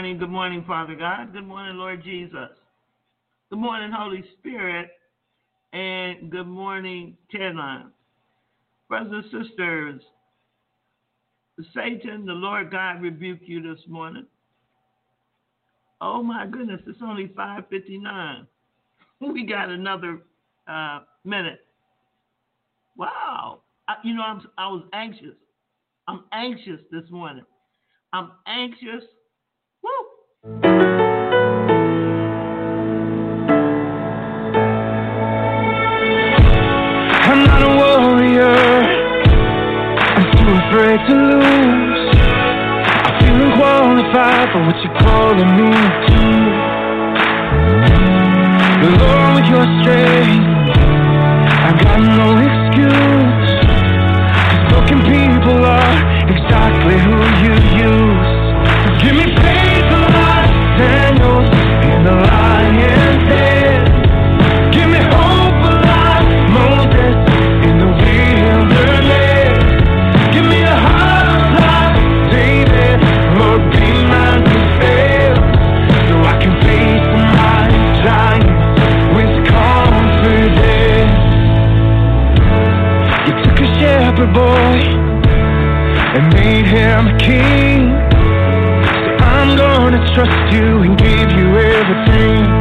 morning, good morning, Father God. Good morning, Lord Jesus. Good morning, Holy Spirit. And good morning, TED line. Brothers and sisters, Satan, the Lord God rebuke you this morning. Oh my goodness, it's only 5:59. We got another uh, minute. Wow. I, you know, I'm, I was anxious. I'm anxious this morning. I'm anxious Woo! afraid to lose. I feel unqualified for what you're calling me to. Alone with your strength, I've got no excuse. Cause broken people are exactly who you use. So give me pain. made him king. So I'm gonna trust you and give you everything.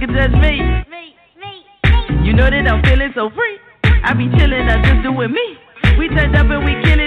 can judge me. Me, me. You know that I'm feeling so free. I be chillin', I just doin' me. We turned up and we killin'.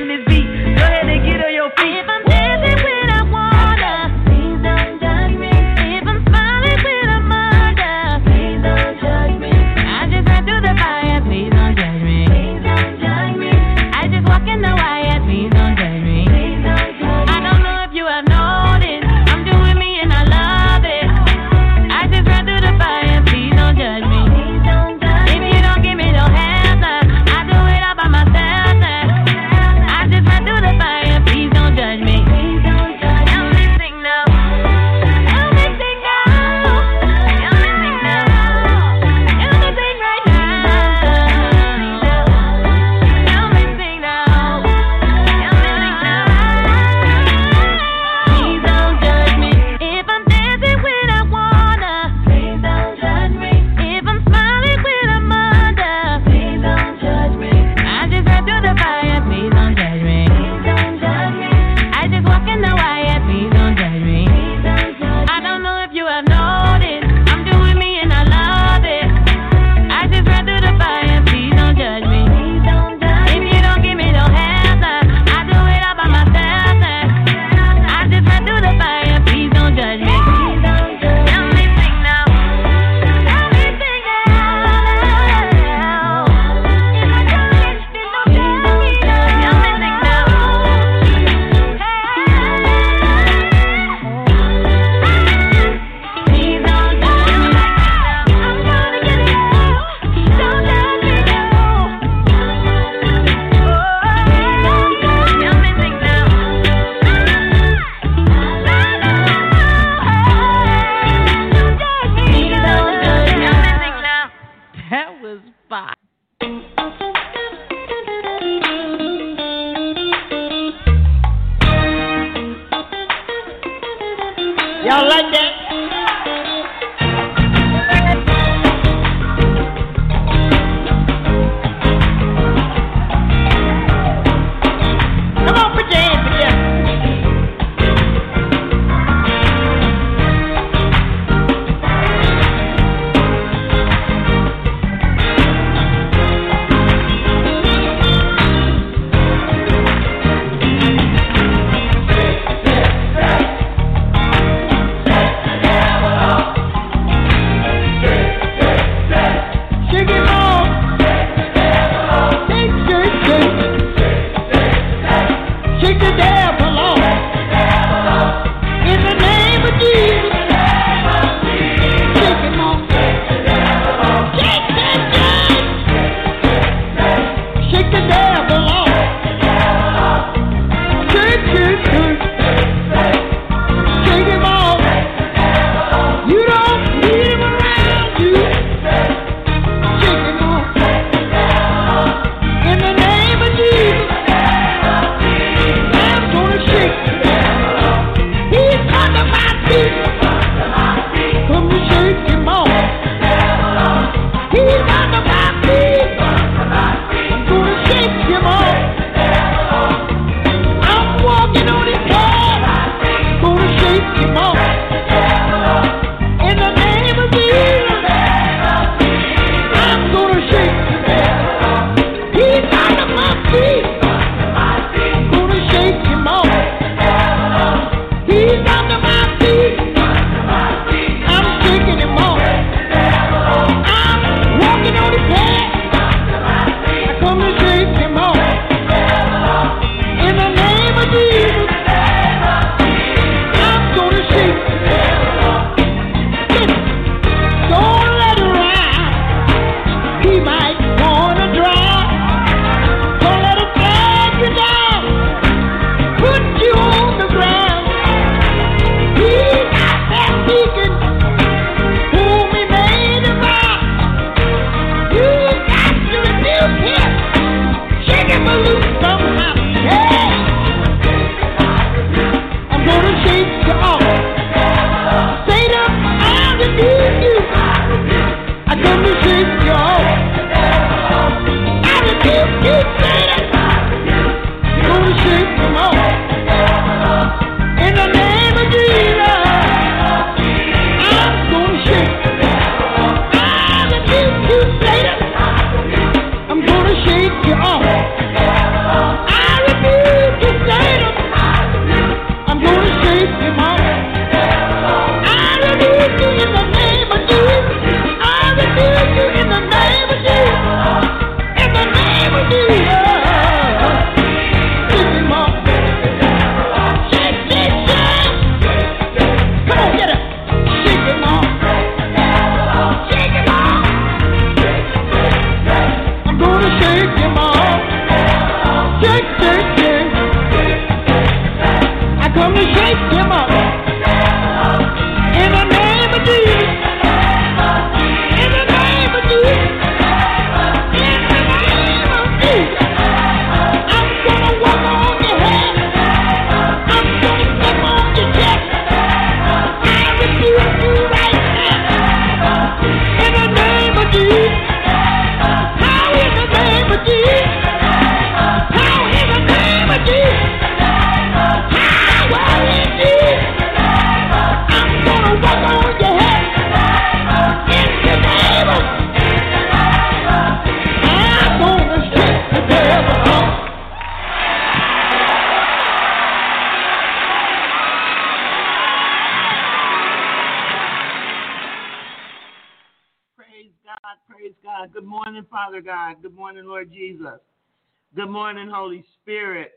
Good morning, Holy Spirit.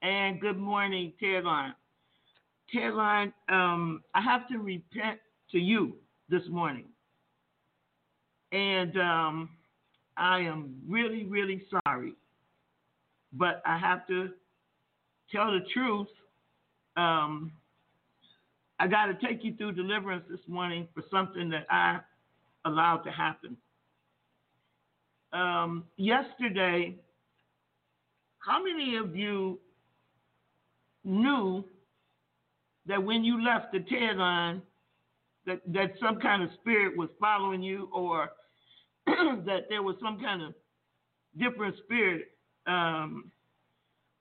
And good morning, Caroline. Caroline, um, I have to repent to you this morning. And um, I am really, really sorry. But I have to tell the truth. Um, I got to take you through deliverance this morning for something that I allowed to happen. Um, yesterday, how many of you knew that when you left the TED line, that, that some kind of spirit was following you or that there was some kind of different spirit um,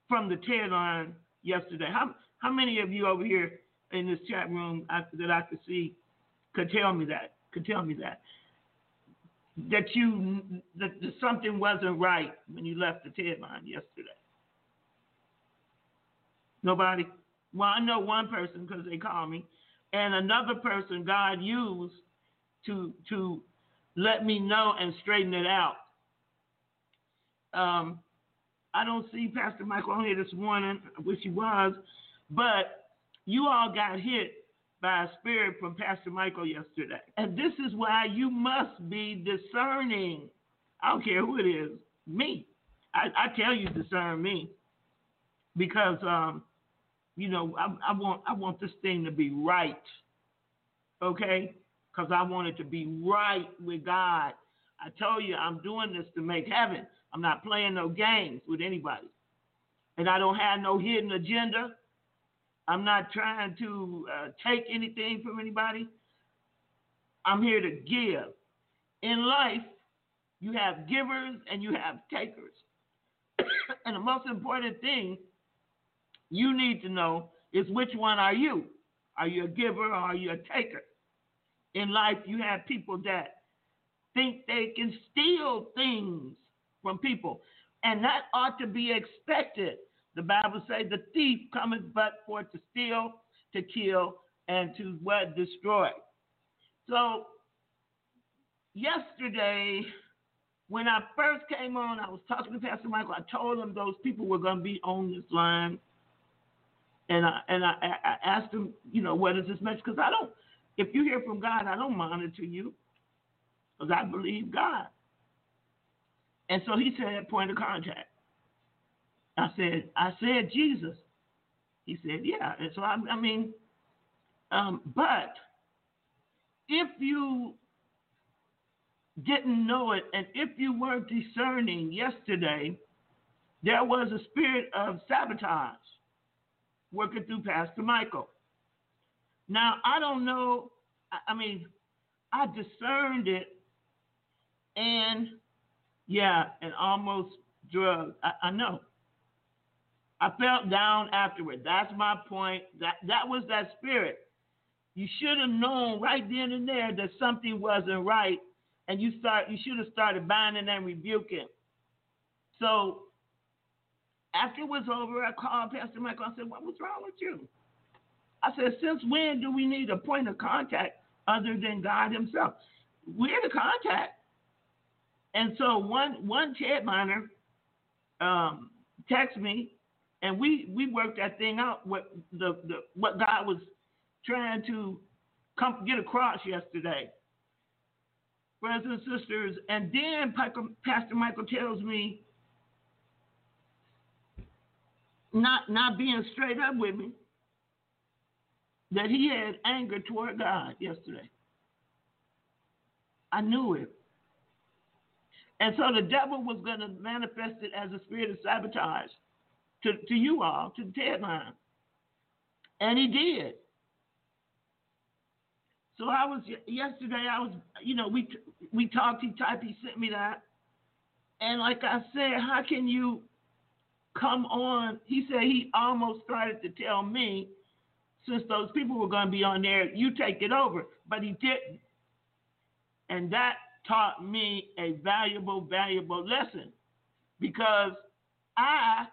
from the TED line yesterday? How, how many of you over here in this chat room I, that I could see could tell me that? Could tell me that? That you that, that something wasn't right when you left the TED line yesterday. Nobody. Well, I know one person because they called me, and another person God used to to let me know and straighten it out. Um, I don't see Pastor Michael on here this morning. I wish he was, but you all got hit by a spirit from Pastor Michael yesterday, and this is why you must be discerning. I don't care who it is, me. I, I tell you, discern me, because um, you know, I, I want I want this thing to be right, okay? Because I want it to be right with God. I told you I'm doing this to make heaven. I'm not playing no games with anybody, and I don't have no hidden agenda. I'm not trying to uh, take anything from anybody. I'm here to give. In life, you have givers and you have takers. and the most important thing you need to know is which one are you? Are you a giver or are you a taker? In life, you have people that think they can steal things from people, and that ought to be expected. The Bible says the thief cometh but for to steal, to kill, and to what destroy. So yesterday, when I first came on, I was talking to Pastor Michael. I told him those people were going to be on this line and I and I, I asked him, you know, what is this message? Because I don't. If you hear from God, I don't monitor you, because I believe God. And so he said, point of contact. I said, I said Jesus. He said, yeah. And so I, I mean, um, but if you didn't know it, and if you weren't discerning yesterday, there was a spirit of sabotage working through Pastor Michael. Now, I don't know, I mean, I discerned it and yeah, and almost drugged. I, I know. I felt down afterward. That's my point. That that was that spirit. You should have known right then and there that something wasn't right, and you start. You should have started binding and rebuking. So after it was over, I called Pastor Michael. I said, "What was wrong with you?" I said, "Since when do we need a point of contact other than God Himself? We're the contact." And so one one TED liner um, texted me, and we we worked that thing out. What the, the what God was trying to come get across yesterday, brothers and sisters. And then Pastor Michael tells me not not being straight up with me that he had anger toward God yesterday. I knew it. And so the devil was going to manifest it as a spirit of sabotage to, to you all, to the TED line. And he did. So I was yesterday. I was, you know, we we talked. He typed. He sent me that. And like I said, how can you come on. He said he almost started to tell me, since those people were going to be on there, you take it over. But he didn't. And that taught me a valuable, valuable lesson because I,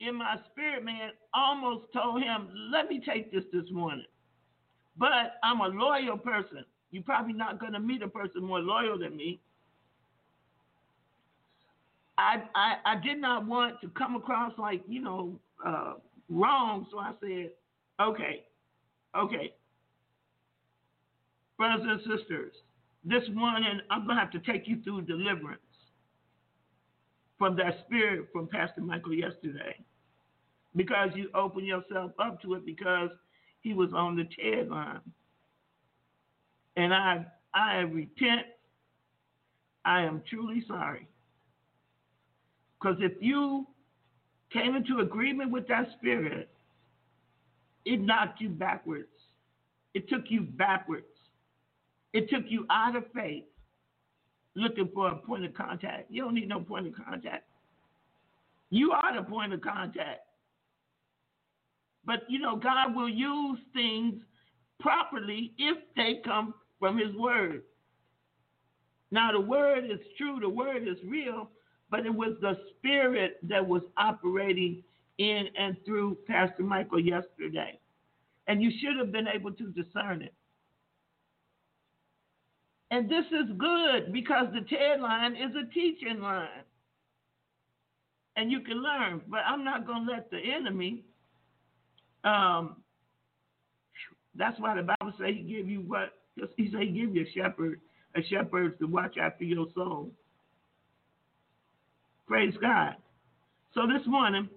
in my spirit, man, almost told him, let me take this this morning. But I'm a loyal person. You're probably not going to meet a person more loyal than me. I, I I did not want to come across like you know uh, wrong, so I said, okay, okay, brothers and sisters, this morning I'm gonna have to take you through deliverance from that spirit from Pastor Michael yesterday, because you opened yourself up to it because he was on the TED line, and I I repent. I am truly sorry. Because if you came into agreement with that spirit, it knocked you backwards. It took you backwards. It took you out of faith looking for a point of contact. You don't need no point of contact. You are the point of contact. But you know, God will use things properly if they come from His Word. Now, the Word is true, the Word is real, but it was the spirit that was operating in and through Pastor Michael yesterday. And you should have been able to discern it. And this is good because the TED line is a teaching line. And you can learn, but I'm not going to let the enemy. Um, that's why the Bible says he give you what? He say he give you a shepherd, a shepherd to watch after your soul. Praise God. So this morning,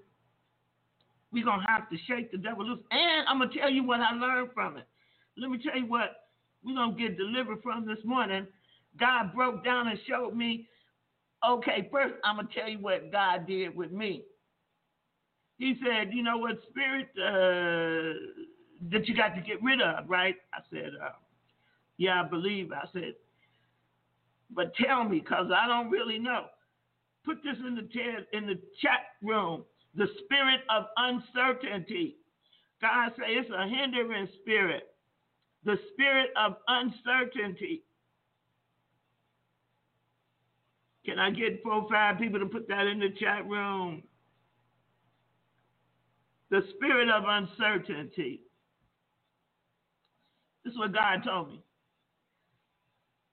we're to have to shake the devil loose. And I'm to tell you what I learned from it. Let me tell you what we're to get delivered from this morning. God broke down and showed me. Okay, first, I'm to tell you what God did with me. He said, You know what, spirit uh, that you got to get rid of, right? I said, uh, Yeah, I believe. I said, But tell me, because I don't really know put this in the chat in the chat room. The spirit of uncertainty. God say it's a hindering spirit. The spirit of uncertainty. Can I get four five people to put that in the chat room? The spirit of uncertainty. This is what God told me.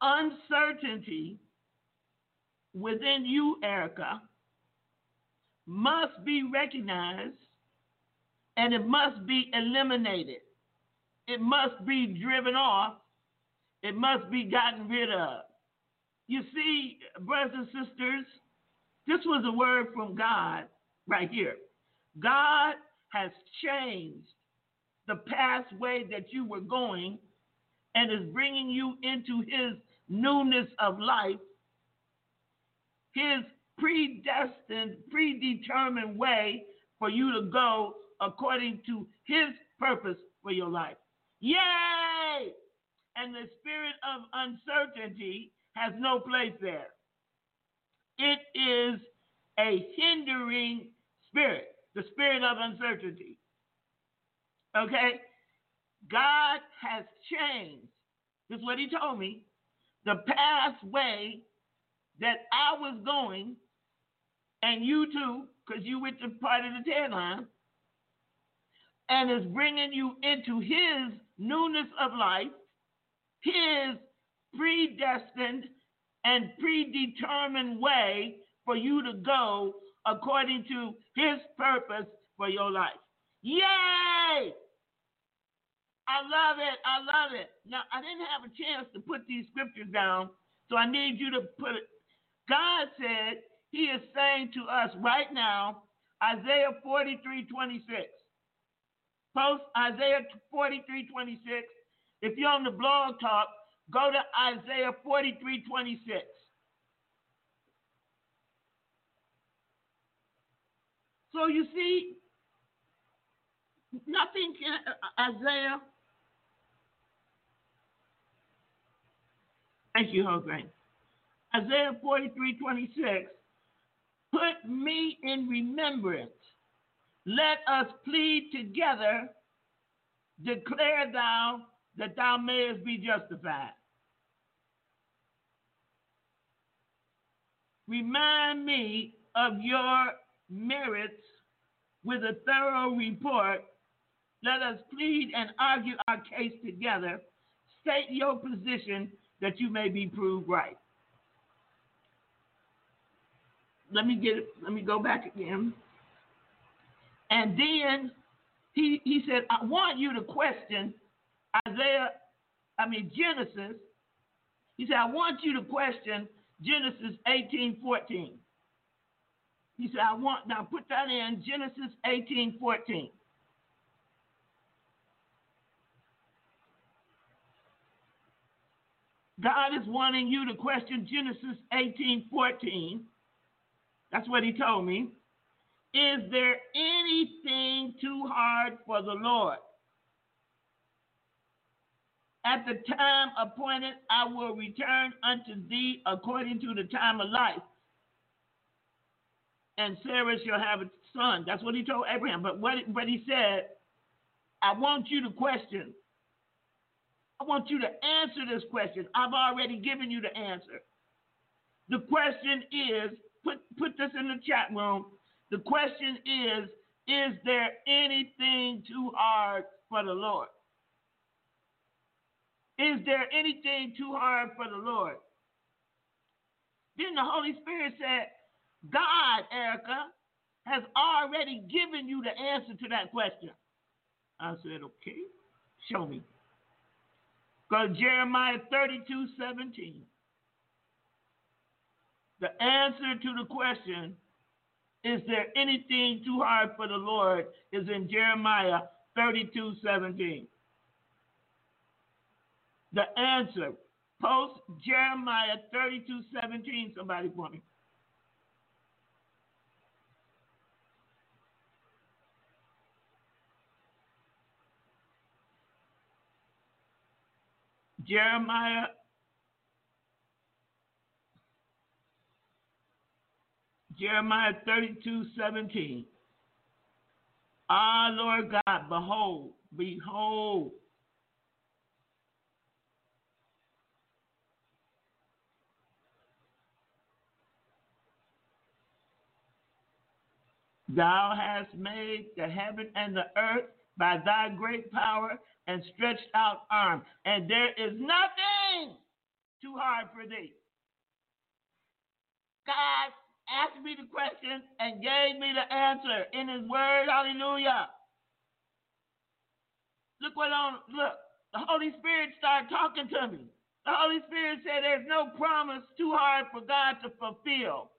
Uncertainty within you, Erica, must be recognized and it must be eliminated. It must be driven off. It must be gotten rid of. You see, brothers and sisters, this was a word from God right here. God has changed the pathway that you were going and is bringing you into his newness of life his predestined, predetermined way for you to go according to his purpose for your life. Yay! And the spirit of uncertainty has no place there. It is a hindering spirit, the spirit of uncertainty. Okay? God has changed. This is what he told me. The pathway that I was going, and you too, because you went to part of the TED line, and is bringing you into His newness of life, His predestined and predetermined way for you to go according to His purpose for your life. Yay! I love it. I love it. Now, I didn't have a chance to put these scriptures down, so I need you to put it, God said he is saying to us right now, Isaiah 43 26. Post Isaiah 43 26. If you're on the blog talk, go to Isaiah 43 26. So you see, nothing can, uh, Isaiah. Thank you, Hogan. Isaiah 43 26. Put me in remembrance. Let us plead together. Declare thou that thou mayest be justified. Remind me of your merits with a thorough report. Let us plead and argue our case together. state your position that you may be proved right. Let me get it, let me go back again. And then he he said, I want you to question Isaiah, I mean Genesis. He said, I want you to question Genesis 18, 14. He said, I want now put that in Genesis 18, 14. God is wanting you to question Genesis 18, 14. That's what he told me. Is there anything too hard for the Lord? At the time appointed, I will return unto thee according to the time of life. And Sarah shall have a son. That's what he told Abraham. But what, what he said, I want you to question. I want you to answer this question. I've already given you the answer. The question is put, put this in the chat room. The question is Is there anything too hard for the Lord? Is there anything too hard for the Lord? Then the Holy Spirit said, God, Erica, has already given you the answer to that question. I said, okay, show me. Go to Jeremiah 32 17. The answer to the question, is there anything too hard for the Lord, is in Jeremiah 32 17. The answer, post Jeremiah 32 17, somebody for me. Jeremiah Jeremiah 32, 17. Ah, Lord God, behold, behold. Thou hast made the heaven and the earth by thy great power and stretched out arm, and there is nothing too hard for thee. God asked me the question and gave me the answer in his word. Hallelujah. Look what on look. The Holy Spirit started talking to me. The Holy Spirit said there's no promise too hard for God to fulfill.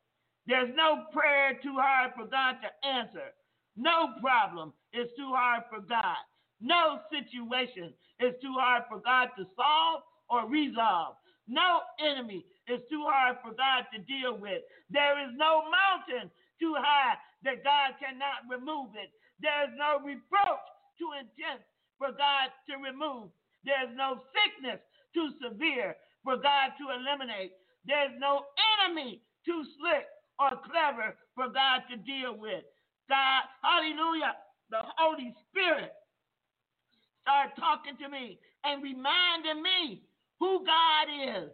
There's no prayer too hard for God to answer. No problem is too hard for God. No situation is too hard for God to solve or resolve. No enemy is too hard for God to deal with. There is no mountain too high that God cannot remove it. There is no reproach too intense for God to remove. There's no sickness too severe for God to eliminate. There's no enemy too slick or clever for God to deal with. God, hallelujah, the Holy Spirit started talking to me and reminding me who God is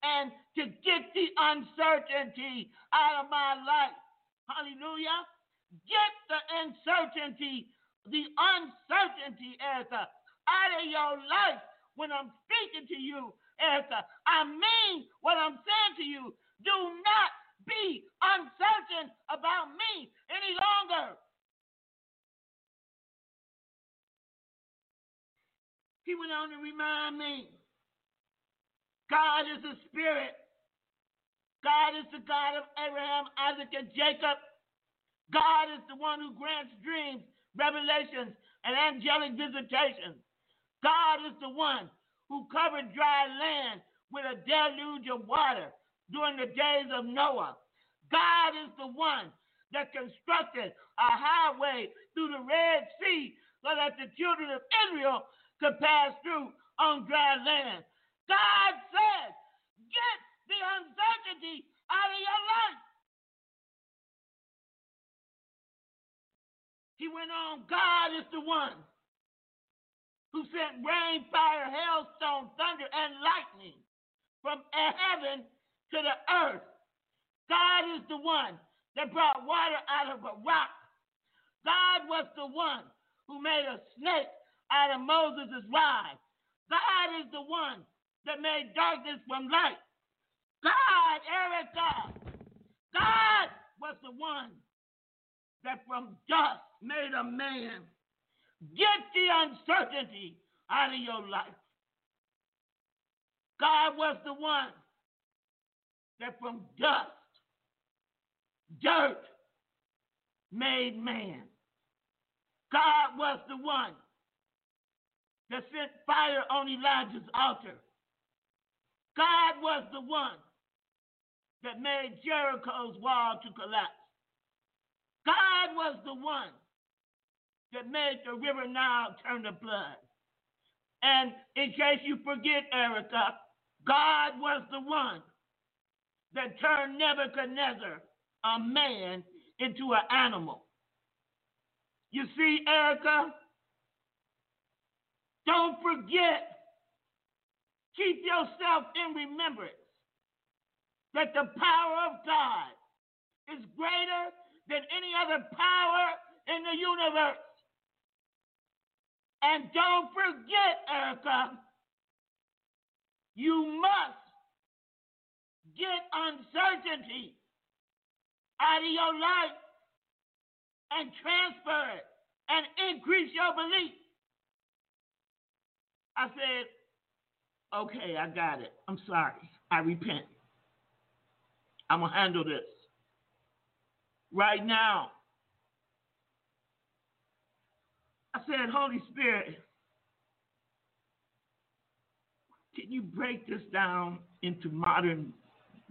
and to get the uncertainty out of my life. Hallelujah. Get the uncertainty, the uncertainty, Erica, out of your life when I'm speaking to you, Erica. I mean what I'm saying to you. Do not be uncertain about me any longer. He went on to remind me God is a spirit. God is the God of Abraham, Isaac, and Jacob. God is the one who grants dreams, revelations, and angelic visitations. God is the one who covered dry land with a deluge of water during the days of Noah. God is the one that constructed a highway through the Red Sea so that the children of Israel could pass through on dry land. God says, get the uncertainty out of your life. He went on, God is the one who sent rain, fire, hailstone, thunder, and lightning from heaven to the earth. God is the one that brought water out of a rock. God was the one who made a snake out of Moses' rod. God is the one that made darkness from light. God, Erica, God God was the one that from dust made a man. Get the uncertainty out of your life. God was the one that from dust, dirt, made man. God was the one that sent fire on Elijah's altar. God was the one that made Jericho's wall to collapse. God was the one that made the river Nile turn to blood. And in case you forget, Erica, God was the one that turned Nebuchadnezzar, a man, into an animal. You see, Erica, don't forget, keep yourself in remembrance that the power of God is greater than any other power in the universe. And don't forget, Erica, you must get uncertainty out of your life and transfer it and increase your belief. I said, okay, I got it. I'm sorry. I repent. I'm going to handle this. Right now. I said, Holy Spirit, can you break this down into modern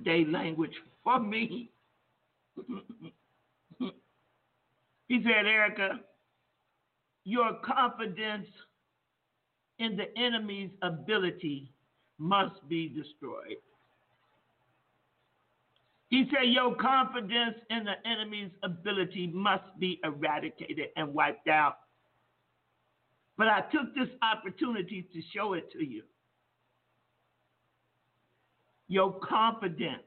day language for me? he said, Erica, your confidence in the enemy's ability must be destroyed. He said, Your confidence in the enemy's ability must be eradicated and wiped out. But I took this opportunity to show it to you. Your confidence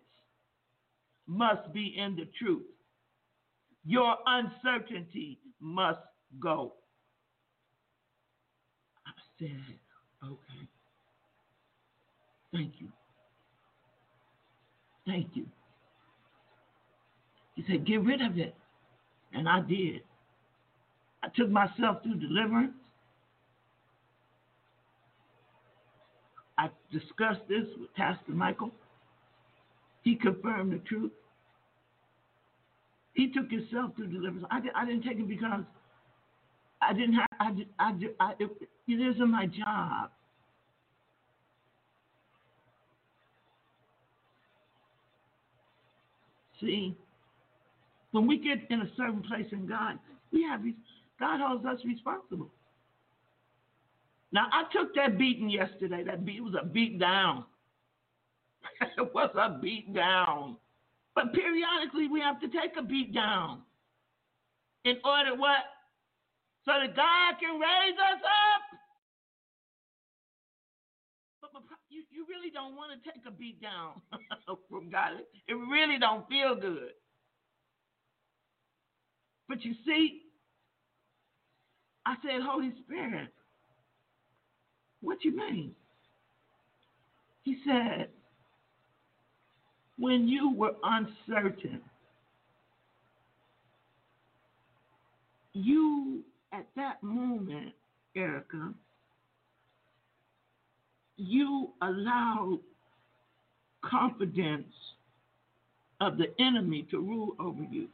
must be in the truth. Your uncertainty must go. Okay. Thank you. Thank you. He said, get rid of it. And I did. I took myself through deliverance. I discussed this with Pastor Michael. He confirmed the truth. He took himself through deliverance. I, I didn't take it because I didn't have. I, I, I it, it isn't my job. See, when we get in a certain place in God, we have God holds us responsible. Now I took that beating yesterday. That beat was a beat down. it was a beat down. But periodically we have to take a beat down. In order what? So that God can raise us up. But, but you, you really don't want to take a beat down from God. It really don't feel good. But you see, I said, Holy Spirit, what you mean? He said, when you were uncertain, you at that moment, Erica, you allowed confidence of the enemy to rule over you.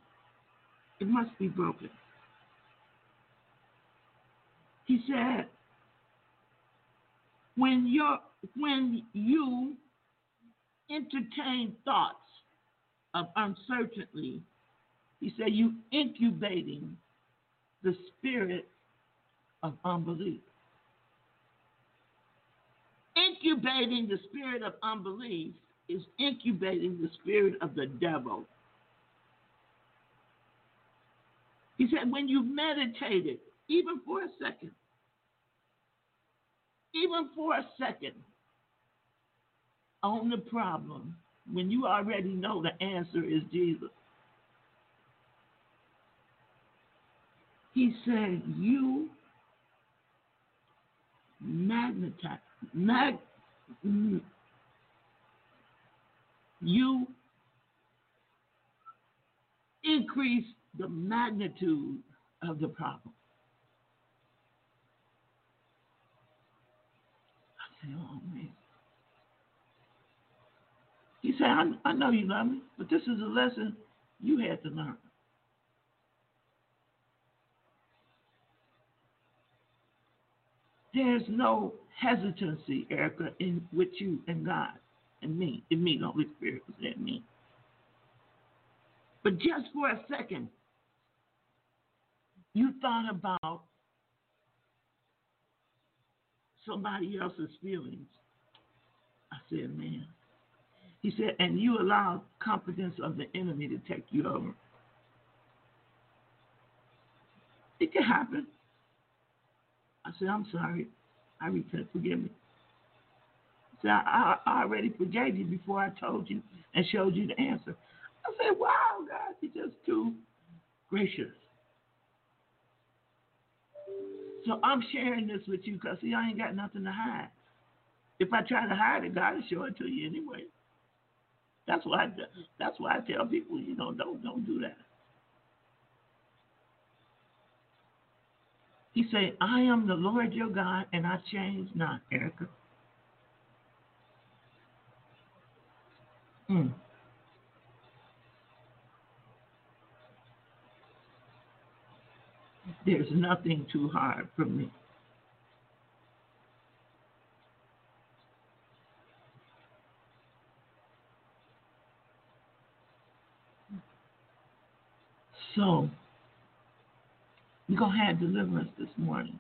It must be broken. He said, when you when you entertain thoughts of uncertainty, he said you incubating the spirit of unbelief. Incubating the spirit of unbelief is incubating the spirit of the devil. He said, when you meditated, even for a second, even for a second, on the problem, when you already know the answer is Jesus, he said, you magnetize, mag, you increase the magnitude of the problem. I said, oh man. He said, I, I know you love me, but this is a lesson you had to learn. There's no hesitancy, Erica, in with you and God and me. In me, the Holy Spirit was in me. But just for a second, you thought about somebody else's feelings. I said, man. He said, and you allowed confidence of the enemy to take you over. It can happen. I said, I'm sorry. I repent. Forgive me. I said, I, I already forgave you before I told you and showed you the answer. I said, wow, God, you're just too gracious. So I'm sharing this with you because, see, I ain't got nothing to hide. If I try to hide it, God will show it to you anyway. That's why I, that's why I tell people, you know, don't don't do that. He said, I am the Lord your God, and I change not, Erica. Mm. There's nothing too hard for me. So, we're going to have deliverance this morning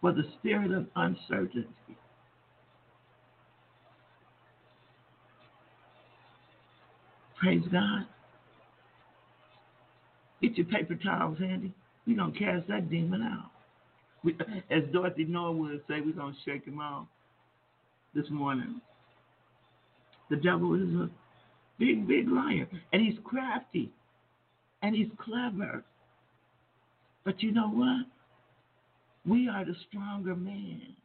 for the spirit of uncertainty. Praise God. Get your paper towels handy. We're going to cast that demon out. We, as Dorothy Noah would say, we're going to shake him off this morning. The devil is a big, big liar, and he's crafty, and he's clever. But you know what? We are the stronger man.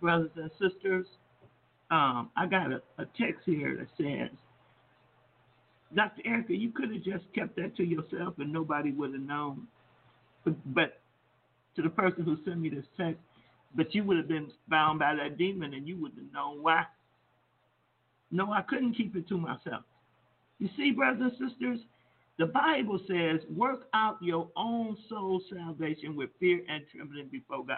Brothers and sisters, um, I got a, a text here that says, Dr. Erica, you could have just kept that to yourself and nobody would have known. But, but to the person who sent me this text, but you would have been bound by that demon and you would have known why. No, I couldn't keep it to myself. You see, brothers and sisters, the Bible says, work out your own soul salvation with fear and trembling before God.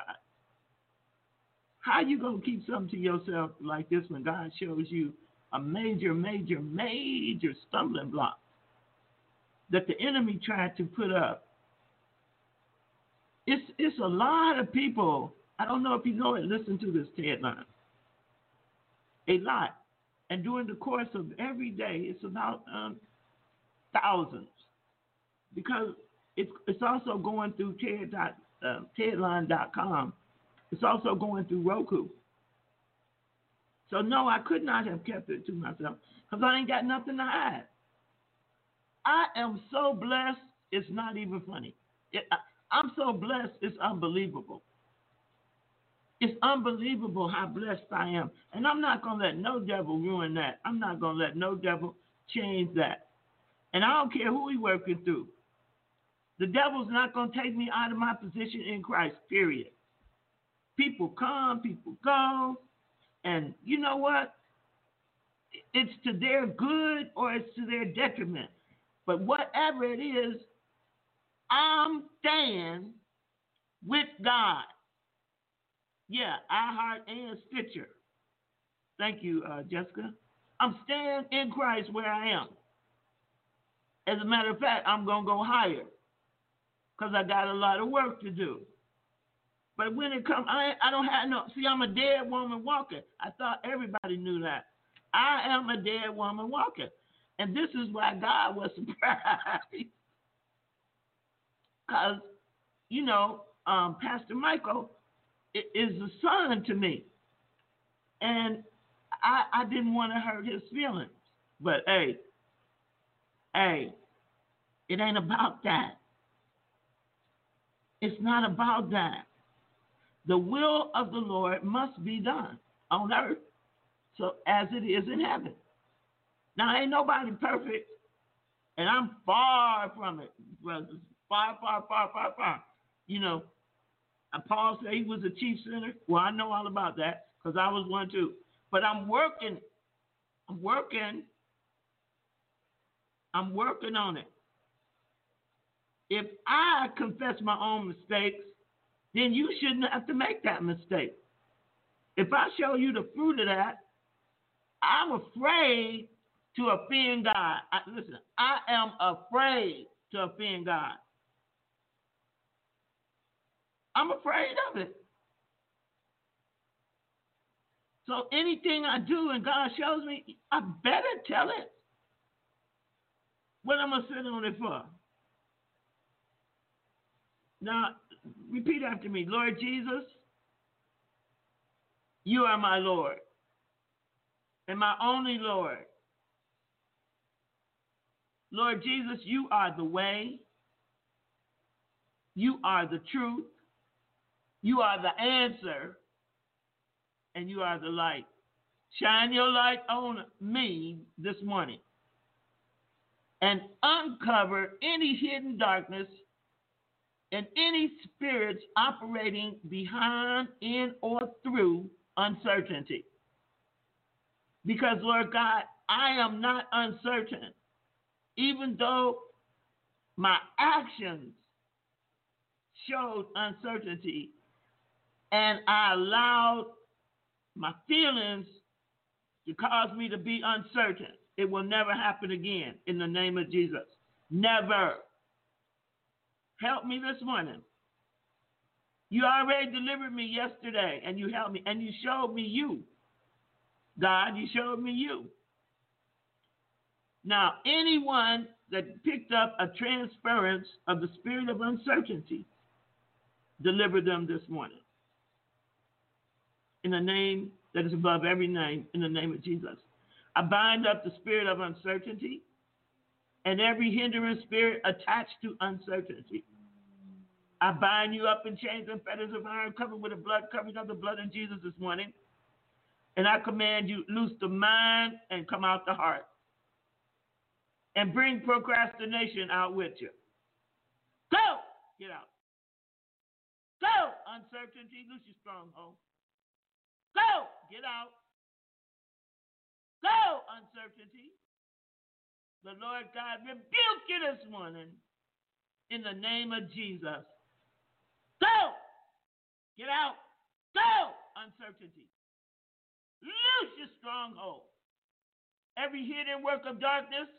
How you gonna keep something to yourself like this when God shows you a major, major, major stumbling block that the enemy tried to put up? It's it's a lot of people. I don't know if you know it. Listen to this TED line. A lot, and during the course of every day, it's about um, thousands because it's it's also going through TED dot, uh. It's also going through Roku. So no, I could not have kept it to myself because I ain't got nothing to hide. I am so blessed, it's not even funny. It, I, I'm so blessed, it's unbelievable. It's unbelievable how blessed I am. And I'm not going to let no devil ruin that. I'm not going to let no devil change that. And I don't care who he working through. The devil's not going to take me out of my position in Christ, period. People come, people go. And you know what? It's to their good or it's to their detriment. But whatever it is, I'm staying with God. Yeah, iHeart and Stitcher. Thank you, uh, Jessica. I'm staying in Christ where I am. As a matter of fact, I'm going to go higher because I got a lot of work to do. But when it comes, I, I don't have no, see, I'm a dead woman walking. I thought everybody knew that. I am a dead woman walking. And this is why God was surprised. Because, you know, um, Pastor Michael is a son to me. And I, I didn't want to hurt his feelings. But hey, hey, it ain't about that. It's not about that. The will of the Lord must be done on earth, so as it is in heaven. Now, ain't nobody perfect, and I'm far from it, brothers. Far, far, far, far, far. You know, and Paul said he was a chief sinner. Well, I know all about that because I was one too. But I'm working. I'm working. I'm working on it. If I confess my own mistakes, then you shouldn't have to make that mistake. If I show you the fruit of that, I'm afraid to offend God. I, listen, I am afraid to offend God. I'm afraid of it. So anything I do and God shows me, I better tell it. What am I sitting on it for? Now, repeat after me. Lord Jesus, you are my Lord and my only Lord. Lord Jesus, you are the way, you are the truth, you are the answer, and you are the light. Shine your light on me this morning and uncover any hidden darkness and any spirits operating behind, in, or through uncertainty. Because, Lord God, I am not uncertain, even though my actions showed uncertainty and I allowed my feelings to cause me to be uncertain. It will never happen again in the name of Jesus. Never. Help me this morning. You already delivered me yesterday and you helped me and you showed me you. God, you showed me you. Now, anyone that picked up a transference of the spirit of uncertainty, deliver them this morning. In the name that is above every name, in the name of Jesus. I bind up the spirit of uncertainty and every hindering spirit attached to uncertainty. I bind you up in chains and fetters of iron, covered with the blood, covering of the blood of Jesus this morning. And I command you, loose the mind and come out the heart. And bring procrastination out with you. Go! Get out. Go! Uncertainty, loose your stronghold. Go! Get out. Go! Uncertainty. The Lord God rebuke you this morning in the name of Jesus. Get out. Go! Uncertainty. Loose your stronghold. Every hidden work of darkness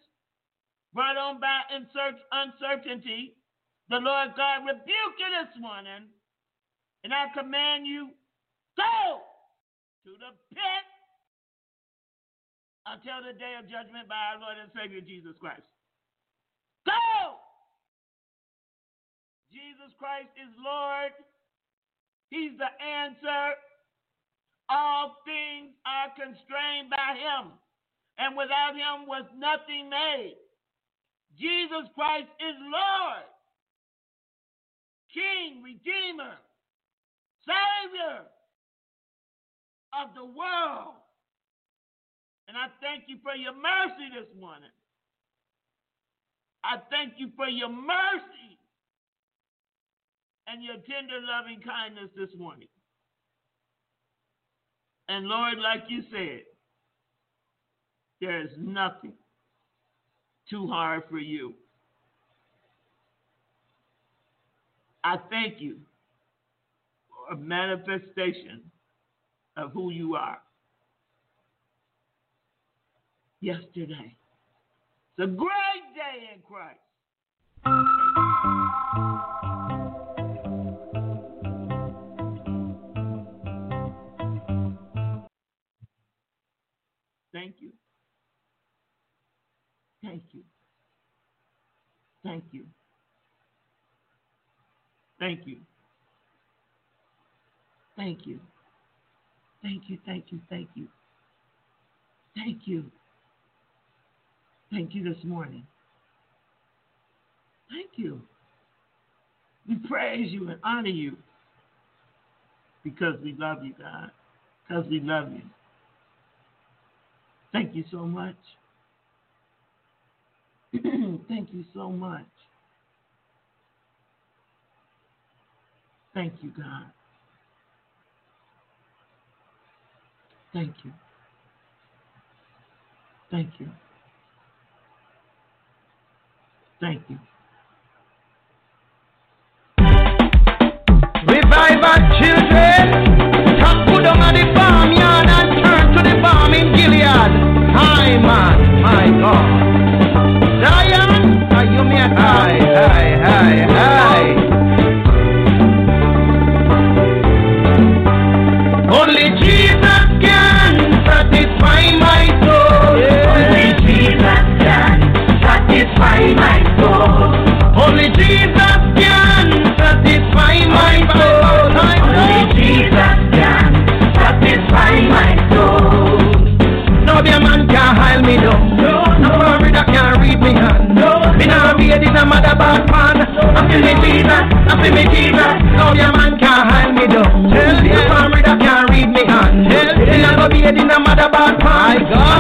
brought on by uncertainty, the Lord God rebuke you this morning, and I command you, go to the pit until the day of judgment by our Lord and Savior Jesus Christ. Go! Jesus Christ is Lord. He's the answer. All things are constrained by him, and without him was nothing made. Jesus Christ is Lord, King, Redeemer, Savior of the world. And I thank you for your mercy this morning. I thank you for your mercy and your tender loving kindness this morning. And Lord, like you said, there is nothing too hard for you. I thank you for a manifestation of who you are. Yesterday. It's a great day in Christ. Thank you. Thank you. Thank you. Thank you, thank you, thank you. Thank you. Thank you this morning. Thank you. We praise you and honor you because we love you, God. Because we love you. Thank you so much. Thank you so much. Thank you, God. Thank you. Thank you. Thank you. Revive our children. Come put them at the farmyard and turn to the farm in Gilead. Hi, man. My God.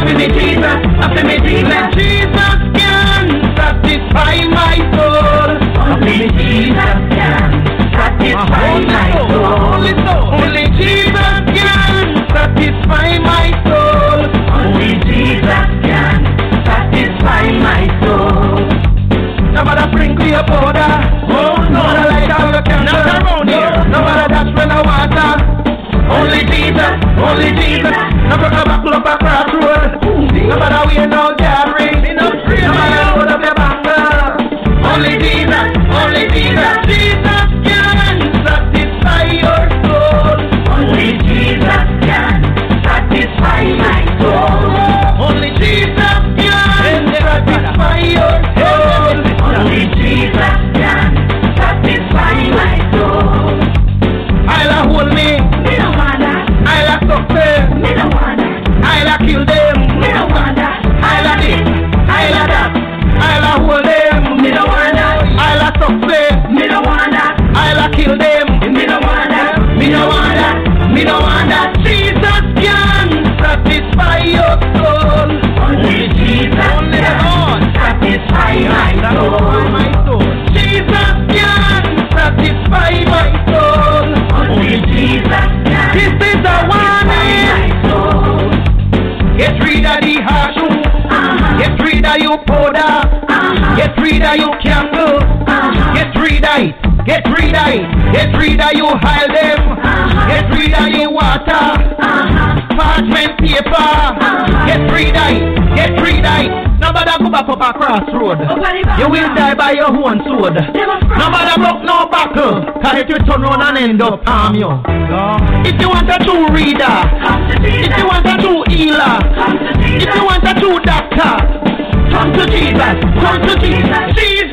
Feel me Jesus, I feel me Jesus. Jesus can satisfy my soul. Only Jesus can satisfy my soul. Only Jesus can satisfy my soul. Only Jesus can satisfy my soul. Nobody sprinkle your powder. Oh no. Nobody light up your candle. Not around here. Nobody dash when I water. Only Jesus, only Jesus. Nobody back up across road. Nobody wear no. Nobody load up your banger. Only Jesus, only. Jesus rid of you hide them. Get rid of your water. Parchment paper. Get rid of it. Get rid of it. Nobody go back up across road. You will die by your own sword. Nobody broke no buckle. Uh, Cause it will turn around and end up harm you. If you want a true reader. If you want a true healer. If you want a true doctor. Come to Jesus, come to Jesus. Jesus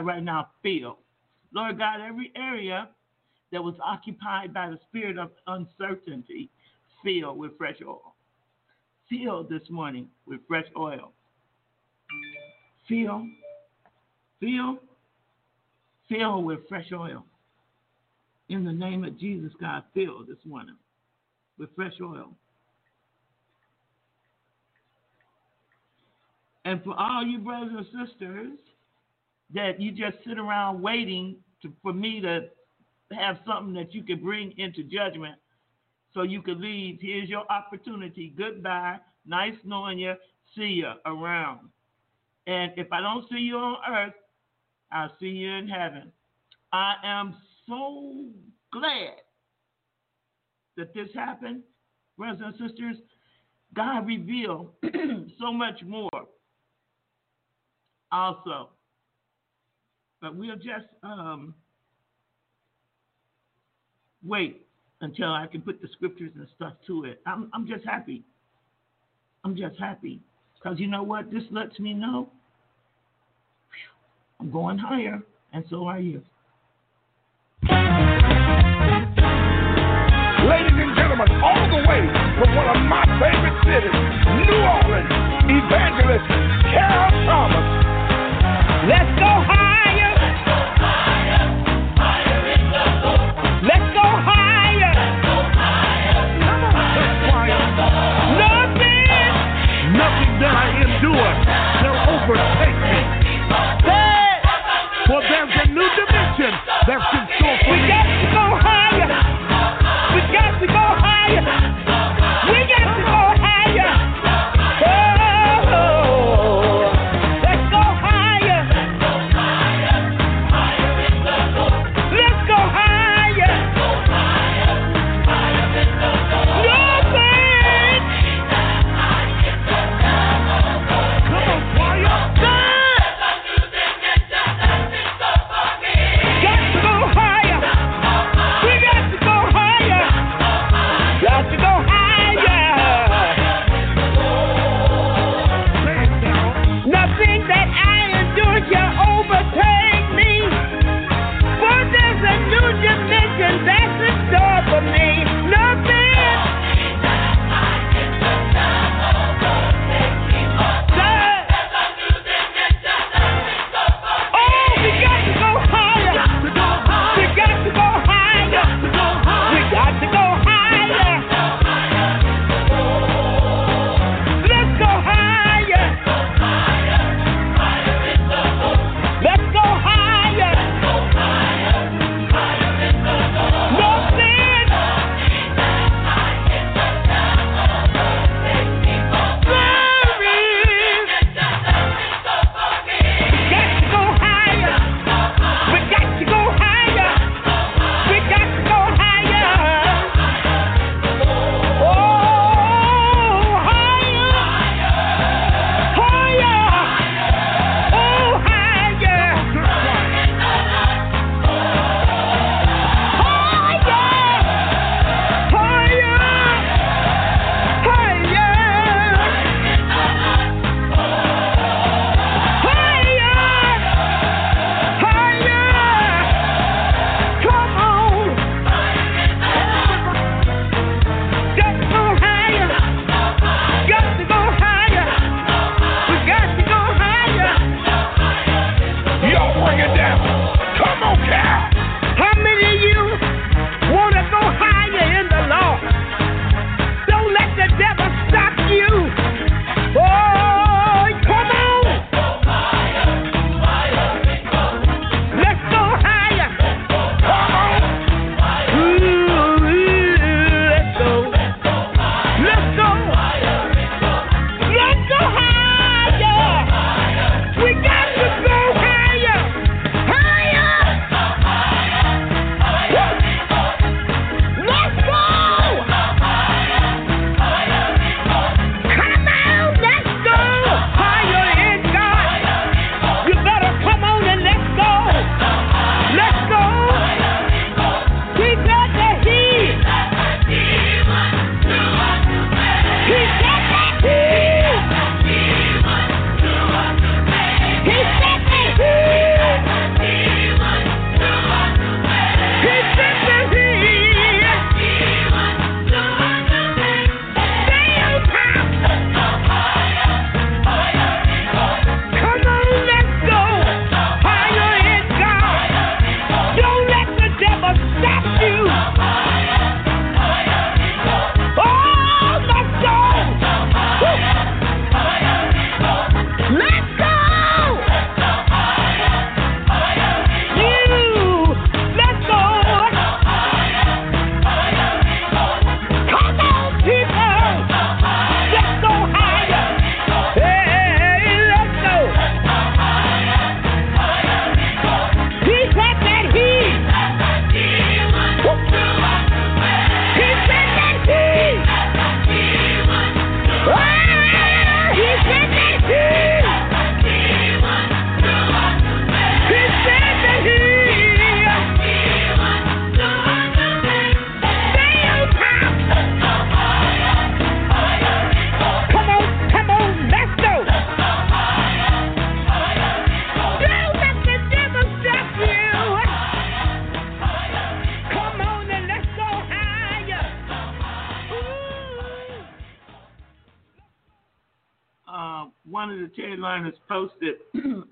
God right now fill. Lord God, every area that was occupied by the spirit of uncertainty, fill with fresh oil. Fill this morning with fresh oil. Fill, fill, fill with fresh oil. In the name of Jesus, God, fill this morning with fresh oil. And for all you brothers and sisters that you just sit around waiting to, for me to have something that you can bring into judgment so you can leave, here's your opportunity. Goodbye. Nice knowing you. See you around. And if I don't see you on earth, I'll see you in heaven. I am so glad that this happened, brothers and sisters. God revealed so much more also. But we'll just um, wait until I can put the scriptures and stuff to it. I'm, I'm just happy. I'm just happy. Because you know what? This lets me know I'm going higher, and so are you. Ladies and gentlemen, all the way from one of my favorite cities, New Orleans, evangelist Carol Thomas. Let's that's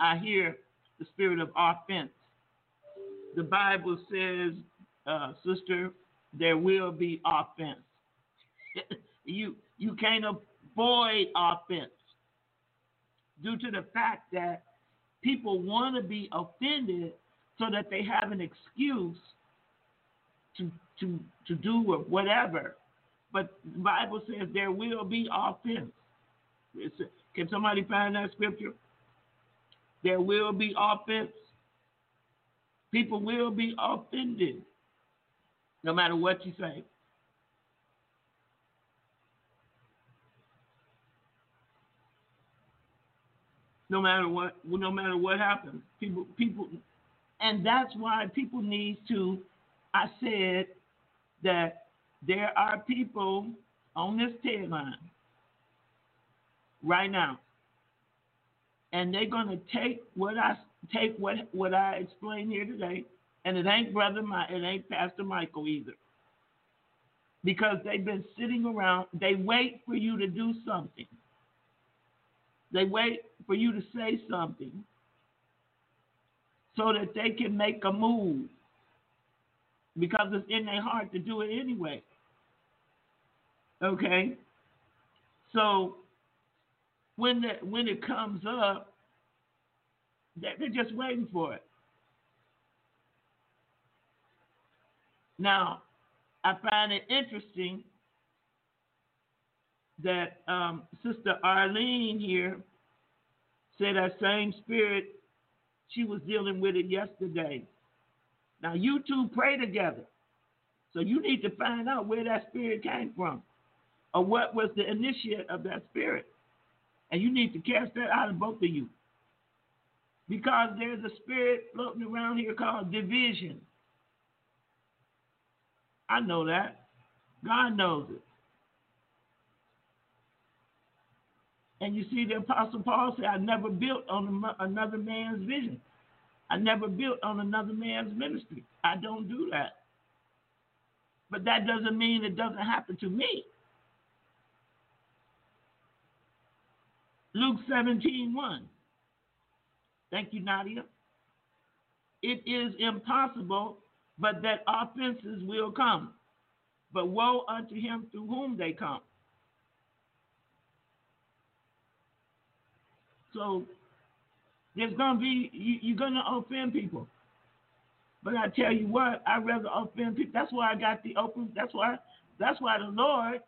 I hear the spirit of offense. The Bible says, uh, sister, there will be offense. you you can't avoid offense due to the fact that people want to be offended so that they have an excuse to to to do whatever. But the Bible says there will be offense. Can somebody find that scripture? There will be offense. People will be offended, no matter what you say. No matter what, no matter what happens, people, people, and that's why people need to. I said that there are people on this TED line right now, and they're going to take what I take what what I explained here today, and it ain't brother my it ain't Pastor Michael either, because they've been sitting around. They wait for you to do something. They wait for you to say something so that they can make a move because it's in their heart to do it anyway. Okay? So when the, when it comes up, they're just waiting for it. Now, I find it interesting that um, Sister Arlene here said that same spirit, she was dealing with it yesterday. Now, you two pray together. So you need to find out where that spirit came from or what was the initiate of that spirit. And you need to cast that out of both of you. Because there's a spirit floating around here called division. I know that. God knows it. And you see, the Apostle Paul said, I never built on another man's vision. I never built on another man's ministry. I don't do that. But that doesn't mean it doesn't happen to me. Luke 17 1. Thank you, Nadia. It is impossible, but that offenses will come. But woe unto him through whom they come. So there's gonna be you, you're gonna offend people. But I tell you what, I'd rather offend people. That's why I got the open. That's why. That's why the Lord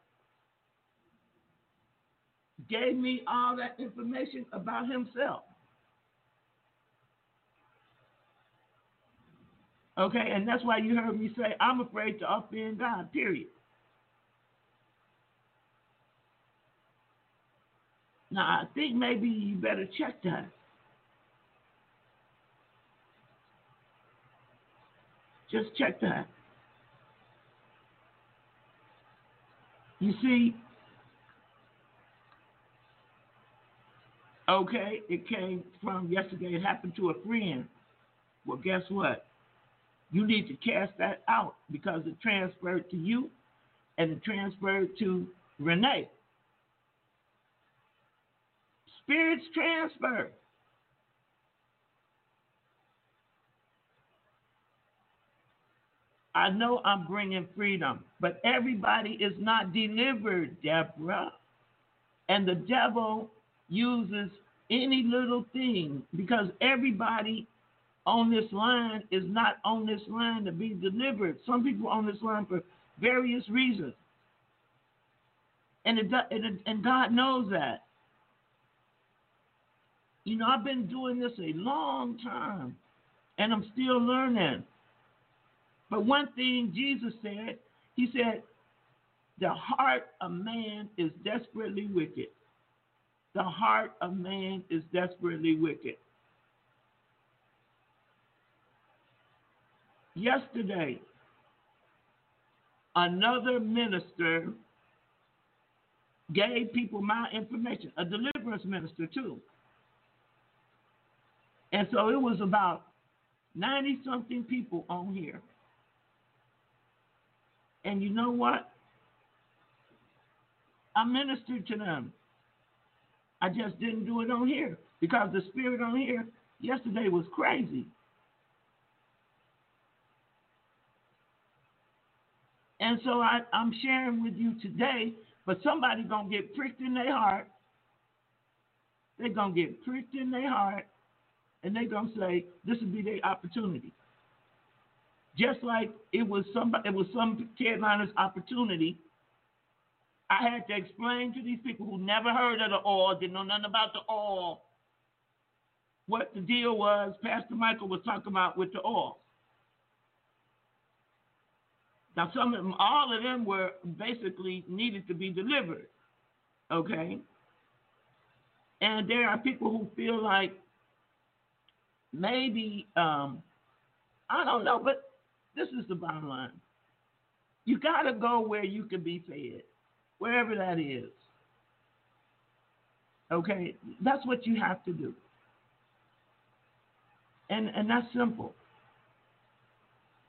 gave me all that information about Himself. Okay, and that's why you heard me say I'm afraid to offend God. Period. Now I think maybe you better check that. Just check that. You see, okay, it came from yesterday. It happened to a friend. Well, guess what? You need to cast that out because it transferred to you and it transferred to Renee. Spirits transfer. I know I'm bringing freedom, but everybody is not delivered, Deborah. And the devil uses any little thing because everybody on this line is not on this line to be delivered. Some people on this line for various reasons. And, it, and, and God knows that. You know, I've been doing this a long time and I'm still learning. But one thing Jesus said, He said, the heart of man is desperately wicked. The heart of man is desperately wicked. Yesterday, another minister gave people my information, a deliverance minister too. And so it was about 90 something people on here. And you know what? I ministered to them. I just didn't do it on here because the spirit on here yesterday was crazy. And so I, I'm sharing with you today, but somebody gonna get pricked in their heart. They're gonna get pricked in their heart, and they're gonna say, "This will be their opportunity." Just like it was somebody, it was some Carolina's opportunity. I had to explain to these people who never heard of the oil, didn't know nothing about the oil, what the deal was. Pastor Michael was talking about with the oil. Now, some of them, all of them were basically needed to be delivered. Okay? And there are people who feel like maybe, um, I don't know, but this is the bottom line. You got to go where you can be fed, wherever that is. Okay? That's what you have to do. And, and that's simple.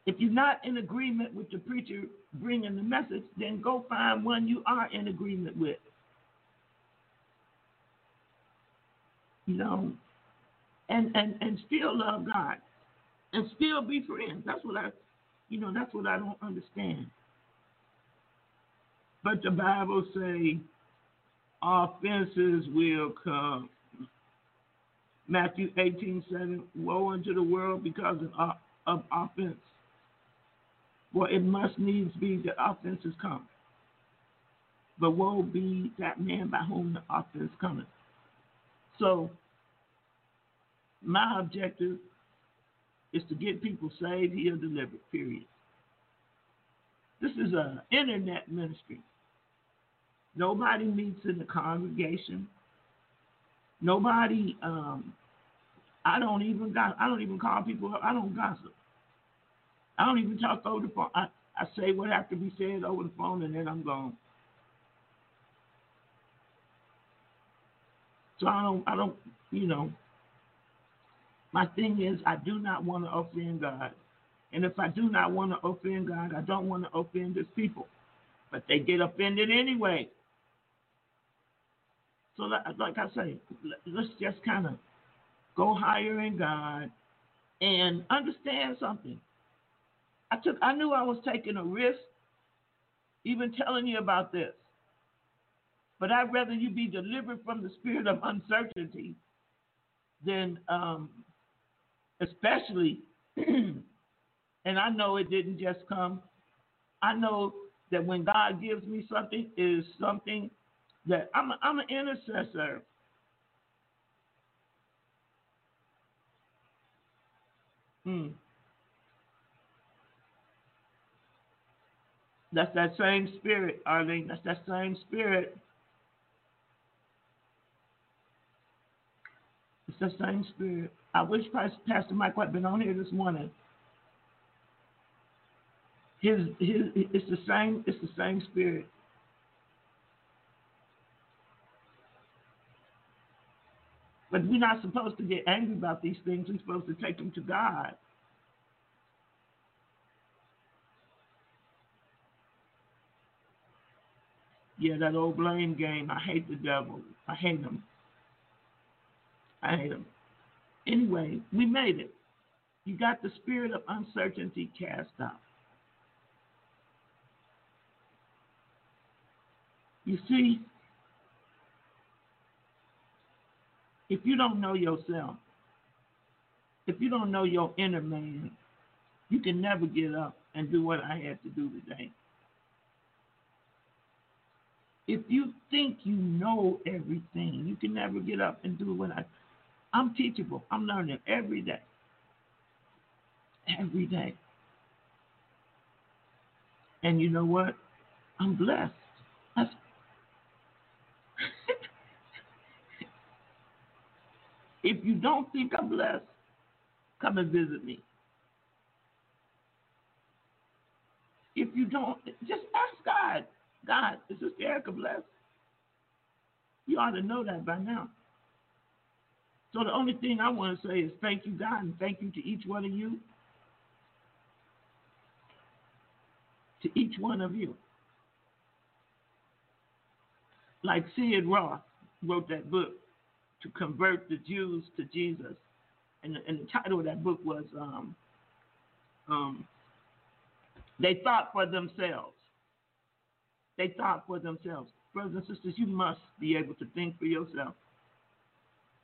If you're not in agreement with the preacher bringing the message, then go find one you are in agreement with. You know, and and and still love God, and still be friends. That's what I, you know, that's what I don't understand. But the Bible say offenses will come. Matthew 18, 7, woe unto the world because of, of offense. Well, it must needs be that offenses come. But woe be that man by whom the offense cometh. So, my objective is to get people saved, healed, delivered, period. This is an internet ministry. Nobody meets in the congregation. Nobody, um, I don't even got, I don't even call people. Up. I don't gossip. I don't even talk over the phone. I, I say what has to be said over the phone, and then I'm gone. So I don't, I don't, you know. My thing is, I do not want to offend God, and if I do not want to offend God, I don't want to offend His people, but they get offended anyway. So, like I say, let's just kind of go higher in God and understand something. I took I knew I was taking a risk even telling you about this. But I'd rather you be delivered from the spirit of uncertainty than um, especially and I know it didn't just come. I know that when God gives me something is something that I'm a, I'm an intercessor. Hmm. That's that same spirit, Arlene. That's that same spirit. It's the same spirit. I wish Pastor Mike had been on here this morning. His, his, it's the same. It's the same spirit. But we're not supposed to get angry about these things. We're supposed to take them to God. Yeah, that old blame game. I hate the devil. I hate him. I hate him. Anyway, we made it. You got the spirit of uncertainty cast out. You see, if you don't know yourself, if you don't know your inner man, you can never get up and do what I had to do today. If you think you know everything, you can never get up and do what I. I'm teachable. I'm learning every day. Every day. And you know what? I'm blessed. That's if you don't think I'm blessed, come and visit me. If you don't, just ask God. God, is Sister Erica blessed? You ought to know that by now. So the only thing I want to say is thank you, God, and thank you to each one of you. To each one of you. Like Sid Roth wrote that book, to convert the Jews to Jesus. And, and the title of that book was um, um, They Thought for Themselves. They thought for themselves. Brothers and sisters, you must be able to think for yourself.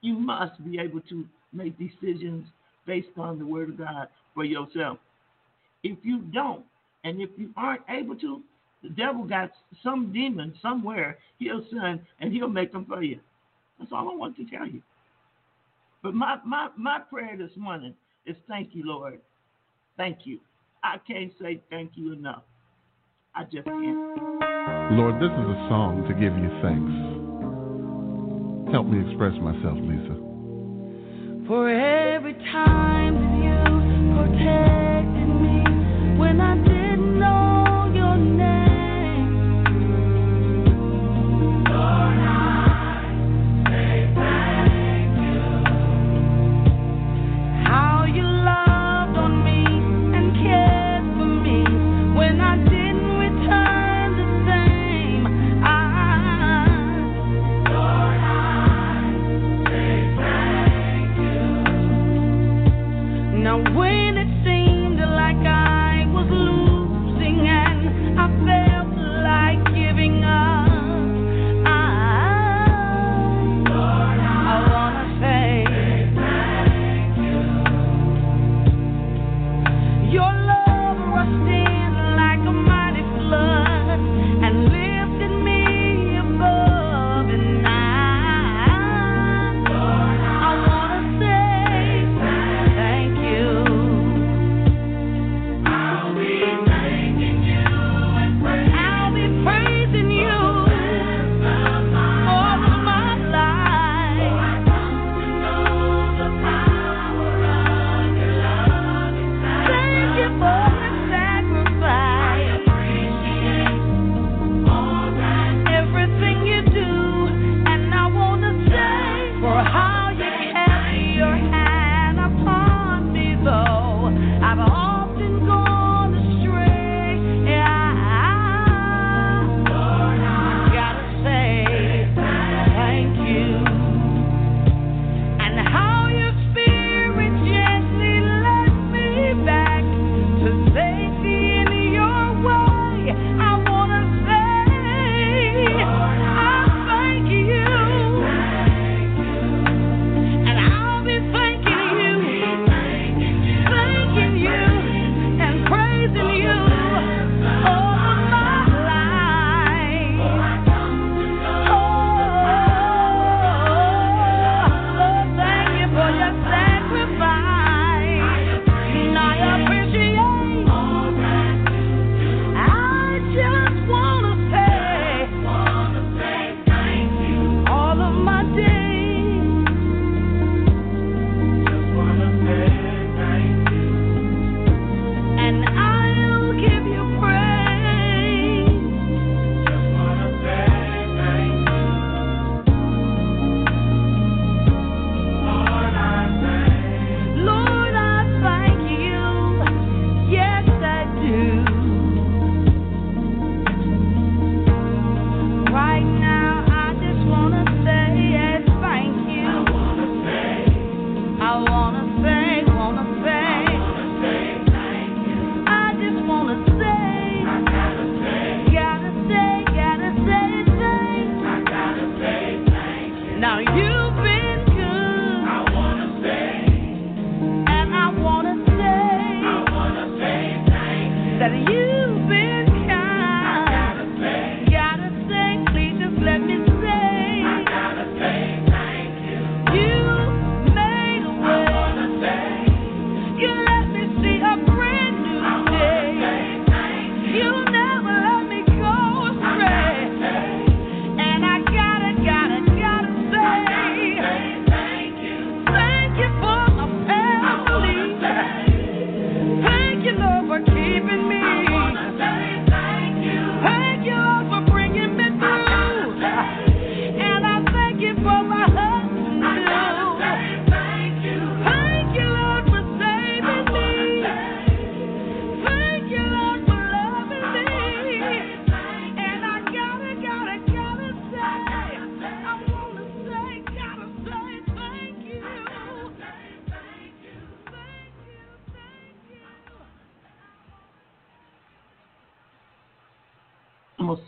You must be able to make decisions based on the Word of God for yourself. If you don't, and if you aren't able to, the devil got some demon somewhere he'll send and he'll make them for you. That's all I want to tell you. But my, my, my prayer this morning is thank you, Lord. Thank you. I can't say thank you enough. I just can't. Lord, this is a song to give you thanks. Help me express myself, Lisa. For every time that you protected me when I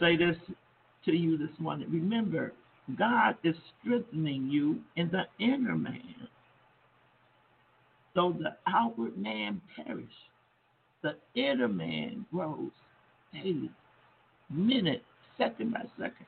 say this to you this morning. Remember, God is strengthening you in the inner man. Though the outward man perish, the inner man grows daily, minute, second by second.